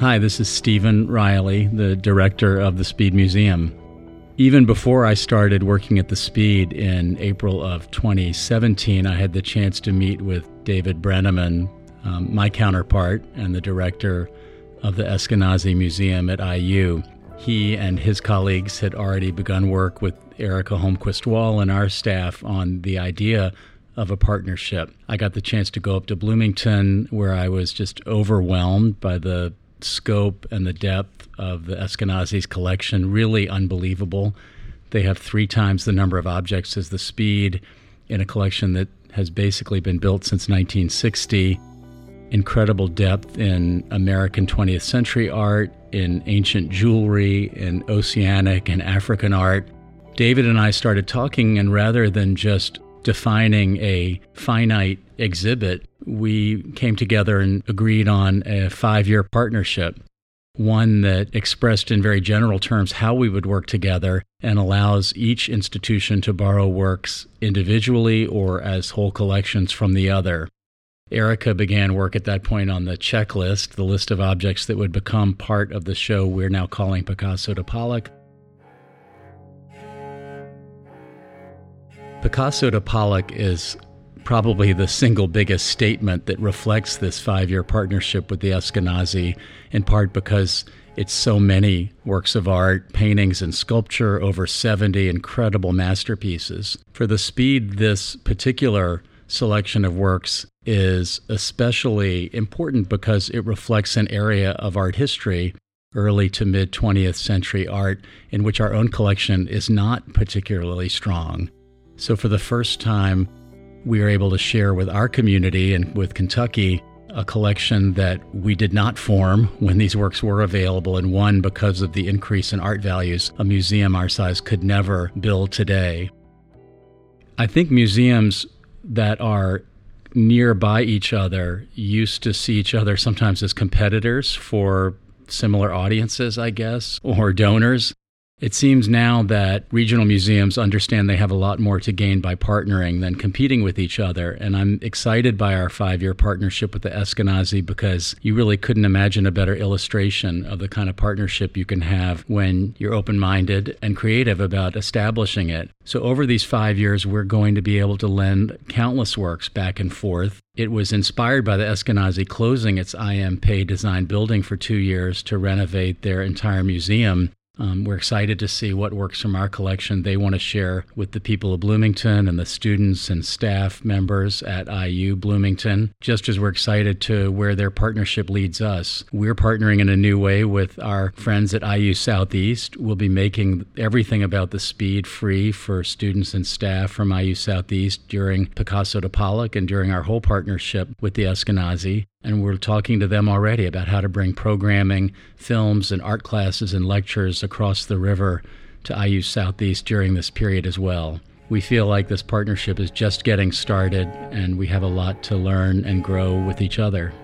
Hi, this is Stephen Reily, the director of the Speed Museum. Even before I started working at the Speed in April of 2017, I had the chance to meet with David Brenneman, um, my counterpart and the director of the Eskenazi Museum at IU. He and his colleagues had already begun work with Erika Holmquist Wall and our staff on the idea of a partnership. I got the chance to go up to Bloomington where I was just overwhelmed by the scope and the depth of the Eskenazi's collection really unbelievable. They have three times the number of objects as the Speed in a collection that has basically been built since 1960. Incredible depth in American 20th century art, in ancient jewelry, in oceanic and African art. David and I started talking, and rather than just defining a finite exhibit, we came together and agreed on a five year partnership. One that expressed in very general terms how we would work together and allows each institution to borrow works individually or as whole collections from the other. Erika began work at that point on the checklist, the list of objects that would become part of the show we're now calling Picasso to Pollock. Picasso to Pollock is probably the single biggest statement that reflects this five year partnership with the Eskenazi, in part because it's so many works of art, paintings, and sculpture, over 70 incredible masterpieces. For the speed, this particular selection of works is especially important because it reflects an area of art history, early to mid 20th century art, in which our own collection is not particularly strong. So, for the first time, we are able to share with our community and with Kentucky a collection that we did not form when these works were available, and one because of the increase in art values a museum our size could never build today. I think museums that are nearby each other used to see each other sometimes as competitors for similar audiences, I guess, or donors. It seems now that regional museums understand they have a lot more to gain by partnering than competing with each other. And I'm excited by our five year partnership with the Eskenazi because you really couldn't imagine a better illustration of the kind of partnership you can have when you're open minded and creative about establishing it. So, over these five years, we're going to be able to lend countless works back and forth. It was inspired by the Eskenazi closing its I.M. Pei design building for two years to renovate their entire museum. Um, we're excited to see what works from our collection they want to share with the people of Bloomington and the students and staff members at IU Bloomington, just as we're excited to where their partnership leads us. We're partnering in a new way with our friends at IU Southeast. We'll be making everything about the speed free for students and staff from IU Southeast during Picasso to Pollock and during our whole partnership with the Eskenazi. And we're talking to them already about how to bring programming, films, and art classes and lectures across the river to IU Southeast during this period as well. We feel like this partnership is just getting started and we have a lot to learn and grow with each other.